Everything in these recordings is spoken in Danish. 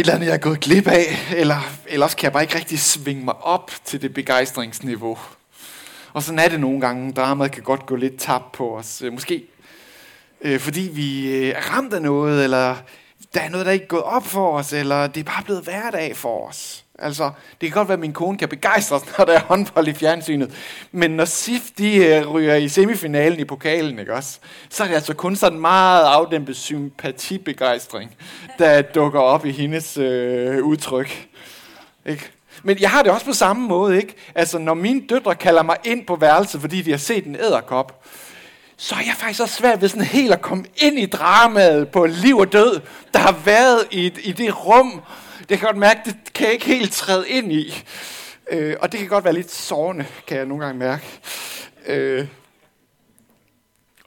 eller andet, jeg er gået glip af, eller ellers kan jeg bare ikke rigtig svinge mig op til det begejstringsniveau. Og sådan er det nogle gange. Dramaet kan godt gå lidt tabt på os. Øh, måske øh, fordi vi øh, er ramt af noget, eller der er noget, der ikke er gået op for os, eller det er bare blevet hverdag for os. Altså, det kan godt være, at min kone kan begejstres, når der er håndbold i fjernsynet. Men når SIF de uh, ryger i semifinalen i pokalen, ikke også, så er det altså kun sådan meget afdæmpet sympatibegejstring, der dukker op i hendes øh, udtryk. Ikke? Men jeg har det også på samme måde, ikke? Altså, når mine døtre kalder mig ind på værelset, fordi de har set en æderkop, så er jeg faktisk også svært ved sådan helt at komme ind i dramaet på liv og død, der har været i, i det rum. Det kan godt mærke, det kan jeg ikke helt træde ind i. Øh, og det kan godt være lidt sårende, kan jeg nogle gange mærke. Øh,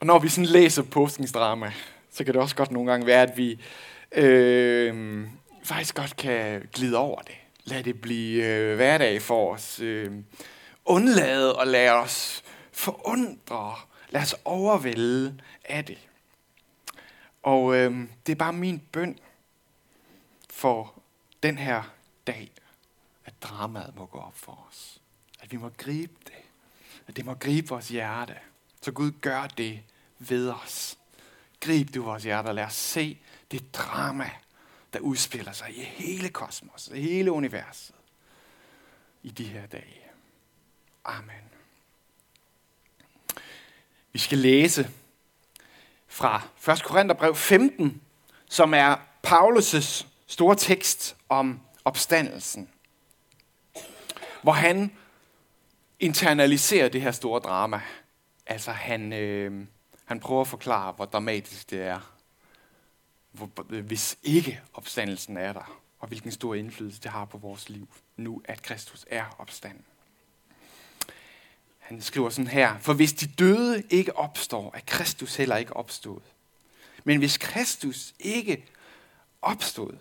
og når vi sådan læser påskningsdrama, så kan det også godt nogle gange være, at vi øh, faktisk godt kan glide over det. Lad det blive øh, hverdag for os. Øh, undlade og lade os forundre Lad os overvælde af det. Og øh, det er bare min bøn for den her dag, at dramaet må gå op for os. At vi må gribe det. At det må gribe vores hjerte. Så Gud gør det ved os. Grib du vores hjerte og lad os se det drama, der udspiller sig i hele kosmos, i hele universet i de her dage. Amen. Vi skal læse fra 1. Korintherbrev 15, som er Paulus' store tekst om opstandelsen. Hvor han internaliserer det her store drama. Altså han, øh, han prøver at forklare, hvor dramatisk det er, hvor, hvis ikke opstandelsen er der, og hvilken stor indflydelse det har på vores liv, nu at Kristus er opstanden. Han skriver sådan her, for hvis de døde ikke opstår, er Kristus heller ikke opstået. Men hvis Kristus ikke opstod,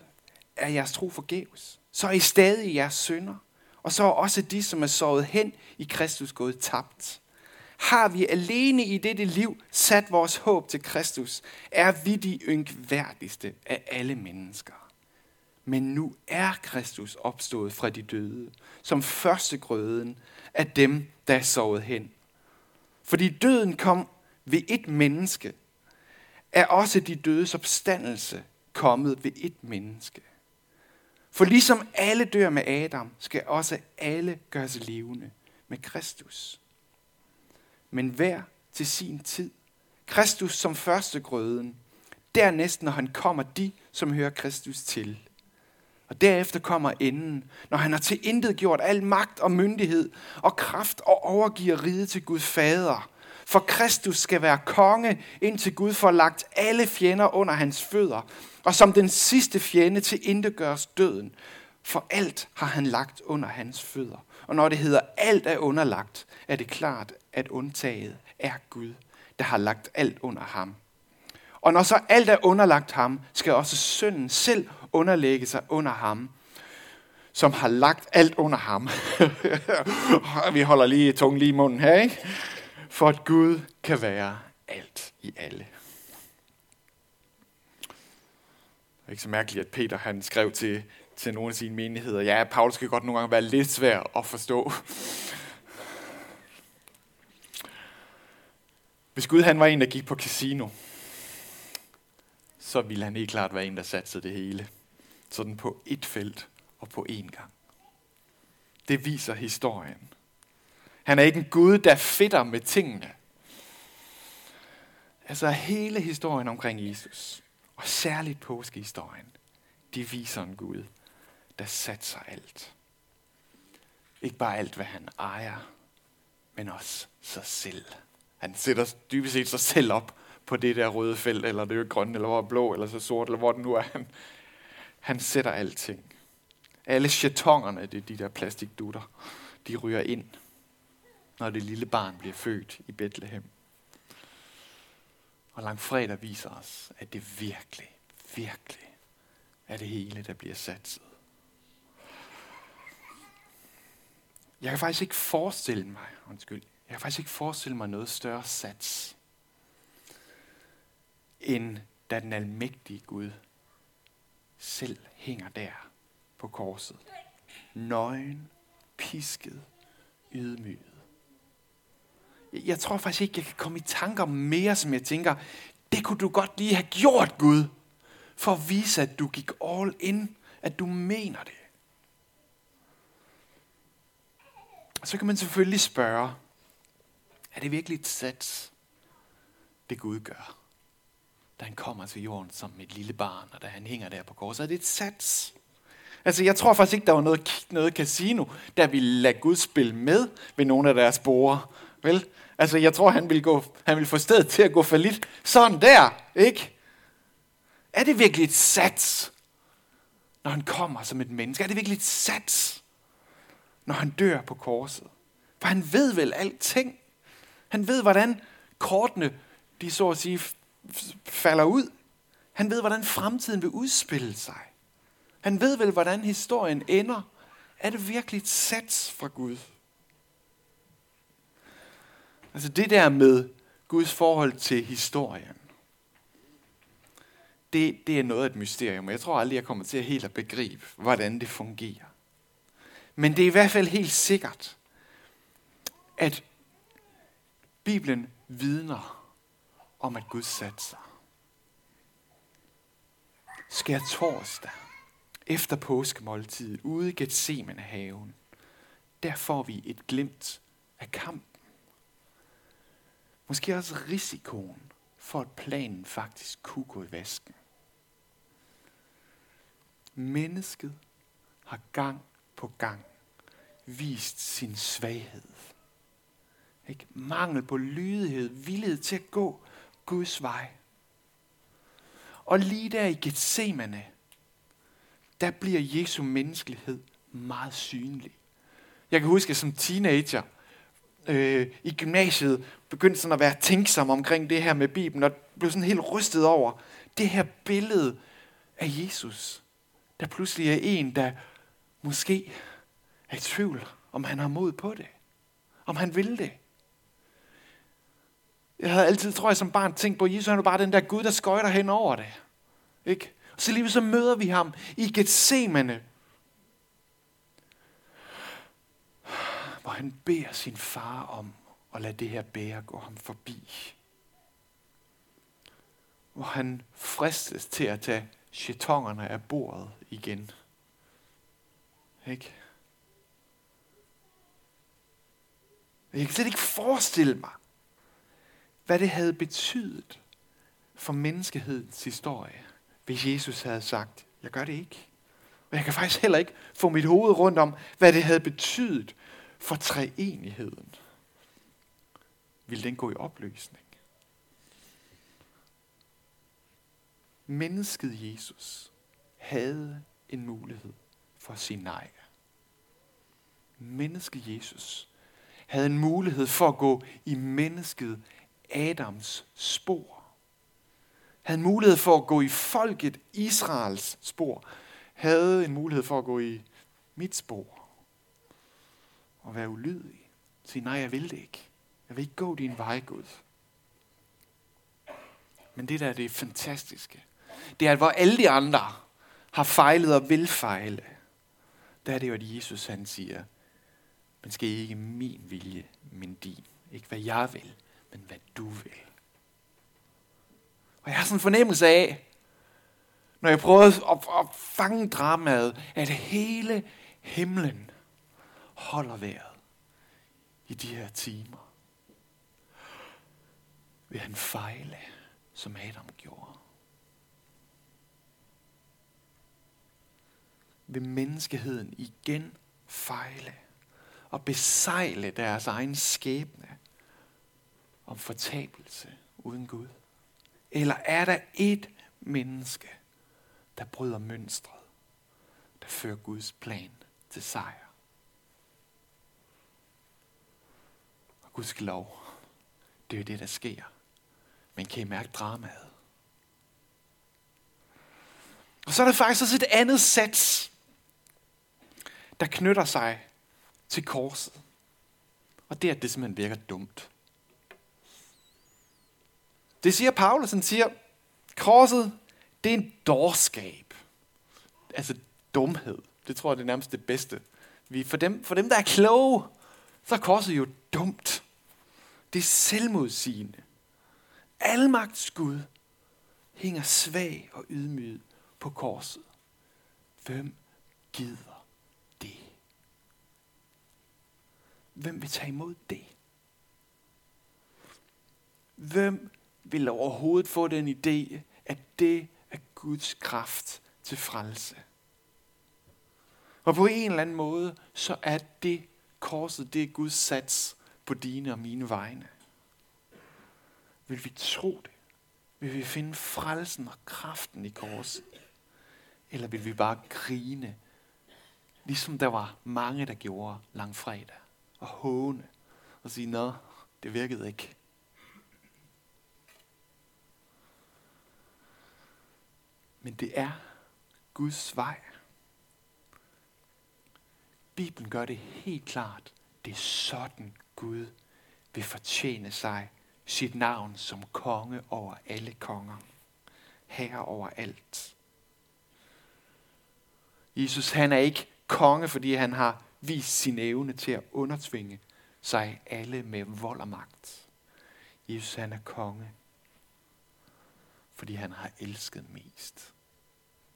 er jeres tro forgæves. Så er I stadig jeres synder, og så er også de, som er sovet hen i Kristus, gået tabt. Har vi alene i dette liv sat vores håb til Kristus, er vi de yngværdigste af alle mennesker. Men nu er Kristus opstået fra de døde, som første grøden af dem, der er sovet hen. Fordi døden kom ved et menneske, er også de dødes opstandelse kommet ved et menneske. For ligesom alle dør med Adam, skal også alle gøres levende med Kristus. Men hver til sin tid. Kristus som første grøden. Dernæst, når han kommer, de, som hører Kristus til. Og derefter kommer enden, når han har til intet gjort al magt og myndighed og kraft og overgiver riget til Gud Fader. For Kristus skal være konge, indtil Gud får lagt alle fjender under hans fødder. Og som den sidste fjende til intet døden. For alt har han lagt under hans fødder. Og når det hedder alt er underlagt, er det klart, at undtaget er Gud, der har lagt alt under ham. Og når så alt er underlagt ham, skal også sønnen selv underlægge sig under ham, som har lagt alt under ham. Vi holder lige tungen lige i munden her, ikke? For at Gud kan være alt i alle. Det er ikke så mærkeligt, at Peter han skrev til, til nogle af sine menigheder, ja, Paulus kan godt nogle gange være lidt svær at forstå. Hvis Gud han var en, der gik på casino, så ville han ikke klart være en, der satte det hele. Sådan på et felt og på én gang. Det viser historien. Han er ikke en Gud, der fitter med tingene. Altså hele historien omkring Jesus, og særligt påskehistorien, de viser en Gud, der satser alt. Ikke bare alt, hvad han ejer, men også sig selv. Han sætter dybest set sig selv op på det der røde felt, eller det er grønne, eller hvor er blå, eller så sort, eller hvor det nu er. Han, han sætter alting. Alle chatongerne, det er de der plastikdutter, de ryger ind, når det lille barn bliver født i Bethlehem. Og langfredag viser os, at det virkelig, virkelig er det hele, der bliver satset. Jeg kan faktisk ikke forestille mig, undskyld, jeg kan faktisk ikke forestille mig noget større sats end da den almægtige Gud selv hænger der på korset. Nøgen, pisket, ydmyget. Jeg tror faktisk ikke, jeg kan komme i tanker mere, som jeg tænker, det kunne du godt lige have gjort, Gud, for at vise, at du gik all in, at du mener det. Og så kan man selvfølgelig spørge, er det virkelig et sats, det Gud gør? Da han kommer til jorden som et lille barn, og da han hænger der på korset, er det et sats? Altså, jeg tror faktisk ikke, der var noget, noget casino, der ville lade Gud spille med ved nogle af deres borer. Vel? Altså, jeg tror, han vil, gå, han vil få stedet til at gå for lidt. Sådan der, ikke? Er det virkelig et sats, når han kommer som et menneske? Er det virkelig et sats, når han dør på korset? For han ved vel alting. Han ved, hvordan kortene, de så at sige, falder ud. Han ved, hvordan fremtiden vil udspille sig. Han ved vel, hvordan historien ender. Er det virkelig et sats fra Gud? Altså det der med Guds forhold til historien, det, det er noget af et mysterium. Jeg tror aldrig, jeg kommer til at helt at begribe, hvordan det fungerer. Men det er i hvert fald helt sikkert, at Bibelen vidner om, at Gud satte sig. Skær torsdag, efter påskemåltidet, ude i Gethsemane haven, der får vi et glimt af kampen. Måske også risikoen for, at planen faktisk kunne gå i vasken. Mennesket har gang på gang vist sin svaghed. Ikke? Mangel på lydighed, villighed til at gå Guds vej. Og lige der i Gethsemane, der bliver Jesu menneskelighed meget synlig. Jeg kan huske, at som teenager øh, i gymnasiet begyndte sådan at være tænksom omkring det her med Bibelen, og blev sådan helt rystet over det her billede af Jesus, der pludselig er en, der måske er i tvivl, om han har mod på det. Om han vil det. Jeg havde altid, tror jeg, som barn tænkt på, at Jesus er bare den der Gud, der skøjter hen over det. Ikke? Og så lige så møder vi ham i Gethsemane, hvor han beder sin far om og lade det her bære gå ham forbi. Hvor han fristes til at tage chetongerne af bordet igen. Ikke? Jeg kan slet ikke forestille mig, hvad det havde betydet for menneskehedens historie, hvis Jesus havde sagt, jeg gør det ikke. Og jeg kan faktisk heller ikke få mit hoved rundt om, hvad det havde betydet for treenigheden. Vil den gå i opløsning? Mennesket Jesus havde en mulighed for at sige nej. Mennesket Jesus havde en mulighed for at gå i mennesket Adams spor. Havde en mulighed for at gå i folket Israels spor. Havde en mulighed for at gå i mit spor. Og være ulydig. Sige, nej, jeg vil det ikke. Jeg vil ikke gå din vej, Gud. Men det der er det fantastiske. Det er, at hvor alle de andre har fejlet og vil fejle, der er det jo, at Jesus han siger, men skal ikke min vilje, men din. Ikke hvad jeg vil, men hvad du vil. Og jeg har sådan en fornemmelse af, når jeg prøver at, at fange dramaet, at hele himlen holder vejret i de her timer. Vil han fejle, som Adam gjorde? Vil menneskeheden igen fejle og besejle deres egen skæbne om fortabelse uden Gud? Eller er der et menneske, der bryder mønstret, der fører Guds plan til sejr? Og Guds lov, det er det, der sker. Men kan I mærke dramaet? Og så er der faktisk også et andet sats, der knytter sig til korset. Og det er, at det simpelthen virker dumt. Det siger Paulus, han siger, korset, det er en dårskab. altså dumhed. Det tror jeg, det er nærmest det bedste. Vi, for, dem, for dem, der er kloge, så er korset jo dumt. Det er selvmodsigende. Almagts Gud hænger svag og ydmyg på korset. Hvem gider det? Hvem vil tage imod det? Hvem vil overhovedet få den idé, at det er Guds kraft til frelse? Og på en eller anden måde, så er det korset, det er Guds sats på dine og mine vegne. Vil vi tro det? Vil vi finde frelsen og kraften i korset? Eller vil vi bare grine, ligesom der var mange, der gjorde langfredag, og håne og sige, nå, det virkede ikke. Men det er Guds vej. Bibelen gør det helt klart. Det er sådan Gud vil fortjene sig sit navn som konge over alle konger. Herre over alt. Jesus han er ikke konge, fordi han har vist sin evne til at undertvinge sig alle med vold og magt. Jesus han er konge, fordi han har elsket mest.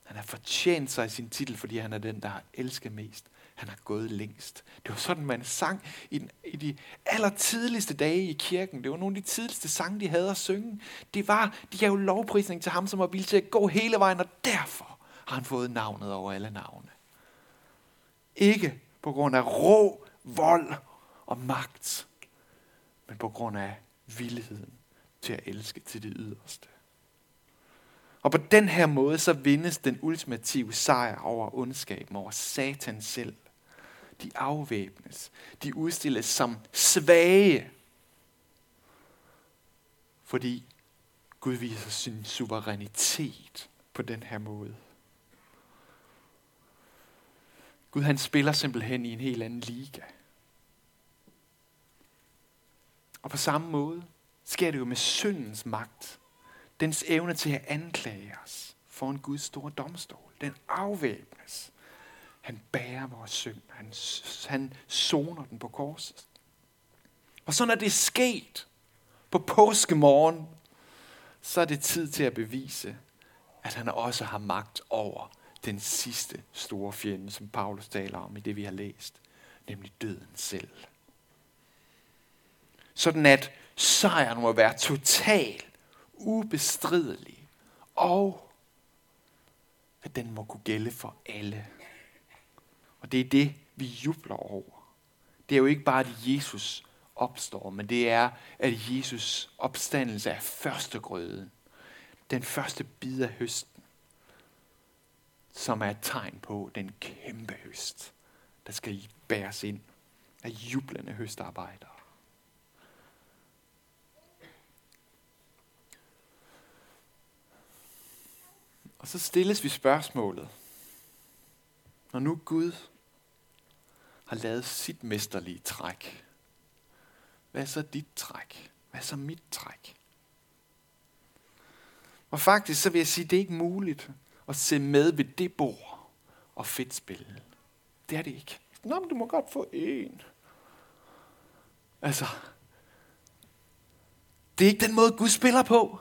Han har fortjent sig sin titel, fordi han er den, der har elsket mest. Han har gået længst. Det var sådan, man sang i, den, i de allertidligste dage i kirken. Det var nogle af de tidligste sange, de havde at synge. Det var, de gav lovprisning til ham, som var villig til at gå hele vejen, og derfor har han fået navnet over alle navne. Ikke på grund af rå vold og magt, men på grund af villigheden til at elske til det yderste. Og på den her måde, så vindes den ultimative sejr over ondskaben, over Satan selv. De afvæbnes. De udstilles som svage. Fordi Gud viser sin suverænitet på den her måde. Gud han spiller simpelthen i en helt anden liga. Og på samme måde sker det jo med syndens magt. Dens evne til at anklage os for en Guds store domstol. Den afvæbnes. Han bærer vores synd. Han, han soner den på korset. Og så når det er sket på påskemorgen, så er det tid til at bevise, at han også har magt over den sidste store fjende, som Paulus taler om i det, vi har læst, nemlig døden selv. Sådan at sejren må være total, ubestridelig, og at den må kunne gælde for alle. Og det er det, vi jubler over. Det er jo ikke bare, at Jesus opstår, men det er, at Jesus opstandelse er første grøden. Den første bid af høsten som er et tegn på den kæmpe høst, der skal bæres ind af jublende høstarbejdere. Og så stilles vi spørgsmålet. Når nu Gud har lavet sit mesterlige træk, hvad er så dit træk? Hvad er så mit træk? Og faktisk så vil jeg sige, at det er ikke muligt at se med ved det bord og fedt spille. Det er det ikke. Nå, men du må godt få en. Altså, det er ikke den måde, Gud spiller på.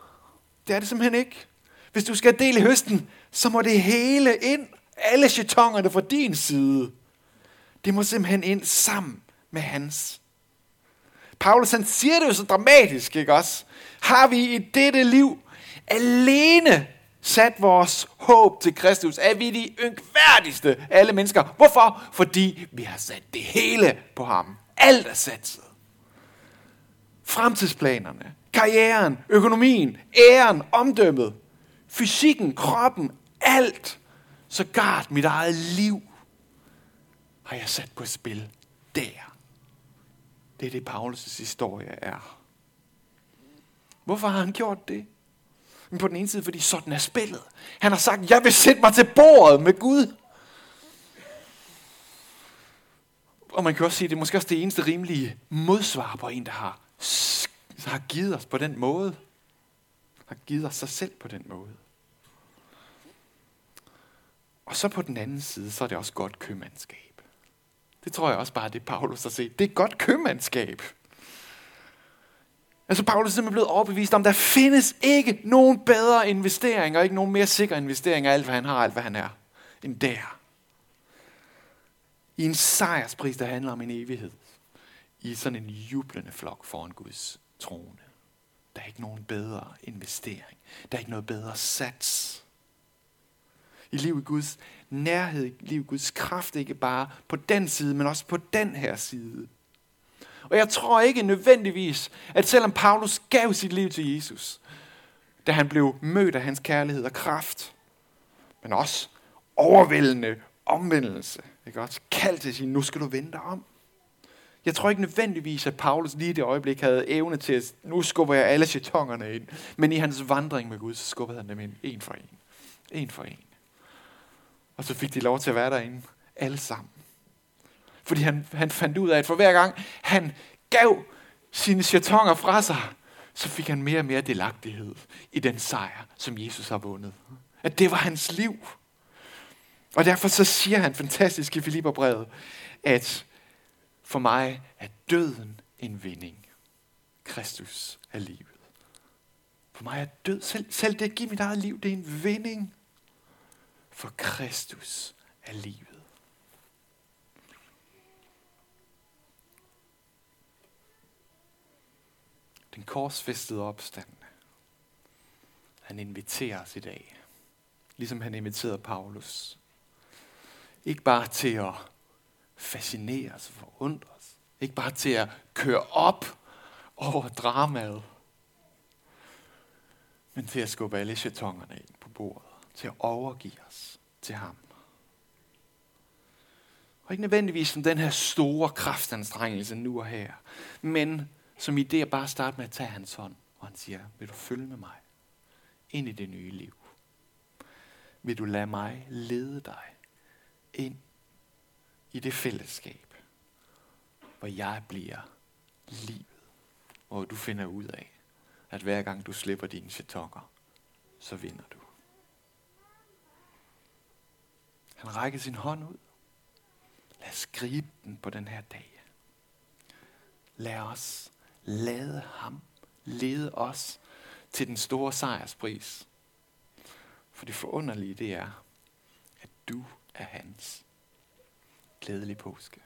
Det er det simpelthen ikke. Hvis du skal dele høsten, så må det hele ind. Alle jetongerne fra din side. Det må simpelthen ind sammen med hans. Paulus han siger det jo så dramatisk, ikke også? Har vi i dette liv alene sat vores håb til Kristus, er vi de yngværdigste af alle mennesker. Hvorfor? Fordi vi har sat det hele på ham. Alt er satset. Fremtidsplanerne, karrieren, økonomien, æren, omdømmet, fysikken, kroppen, alt. Så gart mit eget liv har jeg sat på spil der. Det er det, Paulus' historie er. Hvorfor har han gjort det? Men på den ene side, fordi sådan er spillet. Han har sagt, jeg vil sætte mig til bordet med Gud. Og man kan også sige, det er måske også det eneste rimelige modsvar på en, der har, har givet os på den måde. Har givet os sig selv på den måde. Og så på den anden side, så er det også godt købmandskab. Det tror jeg også bare, det Paulus har set. Det er godt købmandskab. Altså Paulus er simpelthen blevet overbevist om, der findes ikke nogen bedre investering, og ikke nogen mere sikker investering af alt, hvad han har, alt, hvad han er, end der. I en sejrspris, der handler om en evighed. I sådan en jublende flok foran Guds trone. Der er ikke nogen bedre investering. Der er ikke noget bedre sats. I liv i Guds nærhed, i liv i Guds kraft, ikke bare på den side, men også på den her side. Og jeg tror ikke nødvendigvis, at selvom Paulus gav sit liv til Jesus, da han blev mødt af hans kærlighed og kraft, men også overvældende omvendelse, ikke også? Kald til sin, nu skal du vende om. Jeg tror ikke nødvendigvis, at Paulus lige i det øjeblik havde evne til, at nu skubber jeg alle chatongerne ind. Men i hans vandring med Gud, så skubbede han dem ind, en for en. En for en. Og så fik de lov til at være derinde, alle sammen. Fordi han, han fandt ud af, at for hver gang han gav sine chatonger fra sig, så fik han mere og mere delagtighed i den sejr, som Jesus har vundet. At det var hans liv. Og derfor så siger han fantastisk i Filipperbrevet, at for mig er døden en vinding. Kristus er livet. For mig er død, selv, selv det at give mit eget liv, det er en vinding. For Kristus er livet. Den korsfæstede opstand. Han inviterer os i dag. Ligesom han inviterede Paulus. Ikke bare til at fascinere os og forundre os. Ikke bare til at køre op over dramaet. Men til at skubbe alle chatongerne ind på bordet. Til at overgive os til ham. Og ikke nødvendigvis som den her store kraftanstrengelse nu og her. Men som idé at bare starte med at tage hans hånd. Og han siger, vil du følge med mig ind i det nye liv? Vil du lade mig lede dig ind i det fællesskab, hvor jeg bliver livet. Hvor du finder ud af, at hver gang du slipper dine chatonger, så vinder du. Han rækker sin hånd ud. Lad os gribe den på den her dag. Lad os lade ham lede os til den store sejrspris. For det forunderlige det er, at du er hans. Glædelig påske.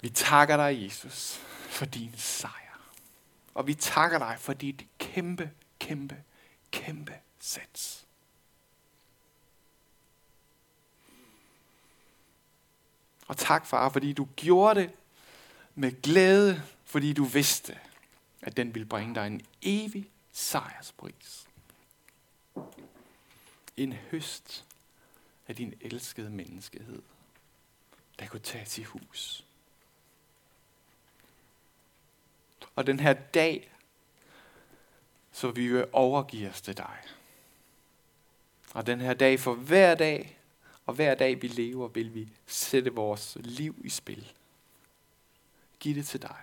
Vi takker dig, Jesus, for din sejr. Og vi takker dig for dit kæmpe, kæmpe, kæmpe sats. Og tak, far, fordi du gjorde det med glæde, fordi du vidste, at den ville bringe dig en evig sejrspris. En høst af din elskede menneskehed, der kunne tage til hus. Og den her dag, så vi vil overgive os til dig. Og den her dag for hver dag, og hver dag vi lever, vil vi sætte vores liv i spil. Giv det til dig.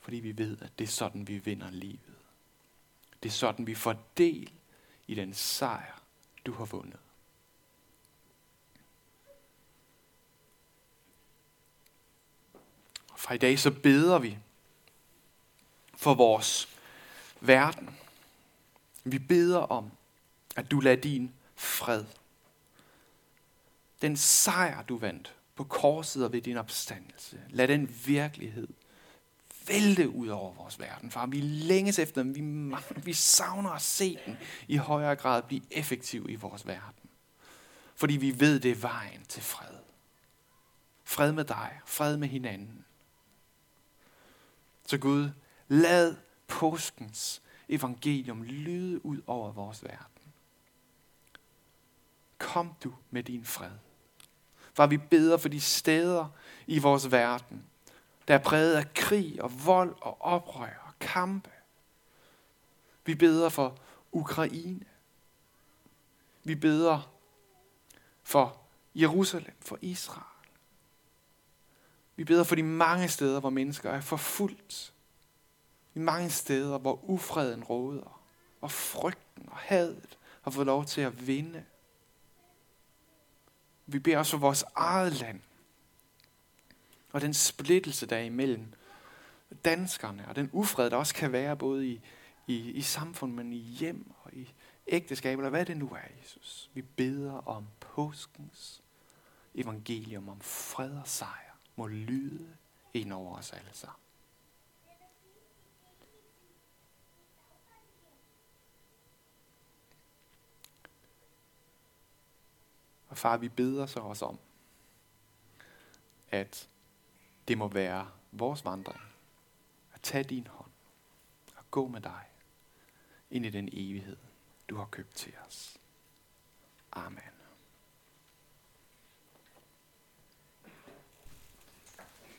Fordi vi ved, at det er sådan, vi vinder livet. Det er sådan, vi får del i den sejr, du har vundet. Og fra i dag så beder vi for vores verden. Vi beder om, at du lader din fred, den sejr, du vandt på korset og ved din opstandelse, lad den virkelighed vælte ud over vores verden. Far, vi længes efter den, Vi, vi savner at se den i højere grad blive effektiv i vores verden. Fordi vi ved, det er vejen til fred. Fred med dig, fred med hinanden. Så Gud, lad påskens evangelium lyde ud over vores verden. Kom du med din fred. Far, vi beder for de steder i vores verden, der er præget af krig og vold og oprør og kampe. Vi beder for Ukraine. Vi beder for Jerusalem, for Israel. Vi beder for de mange steder, hvor mennesker er forfulgt. De mange steder, hvor ufreden råder. og frygten og hadet har fået lov til at vinde. Vi beder også for vores eget land. Og den splittelse, der er imellem danskerne, og den ufred, der også kan være både i, i, i samfundet, men i hjem og i ægteskab, eller hvad det nu er, Jesus. Vi beder om påskens evangelium, om fred og sejr, må lyde ind over os alle sammen. Og far, vi beder så også om, at det må være vores vandring. At tage din hånd og gå med dig ind i den evighed, du har købt til os. Amen.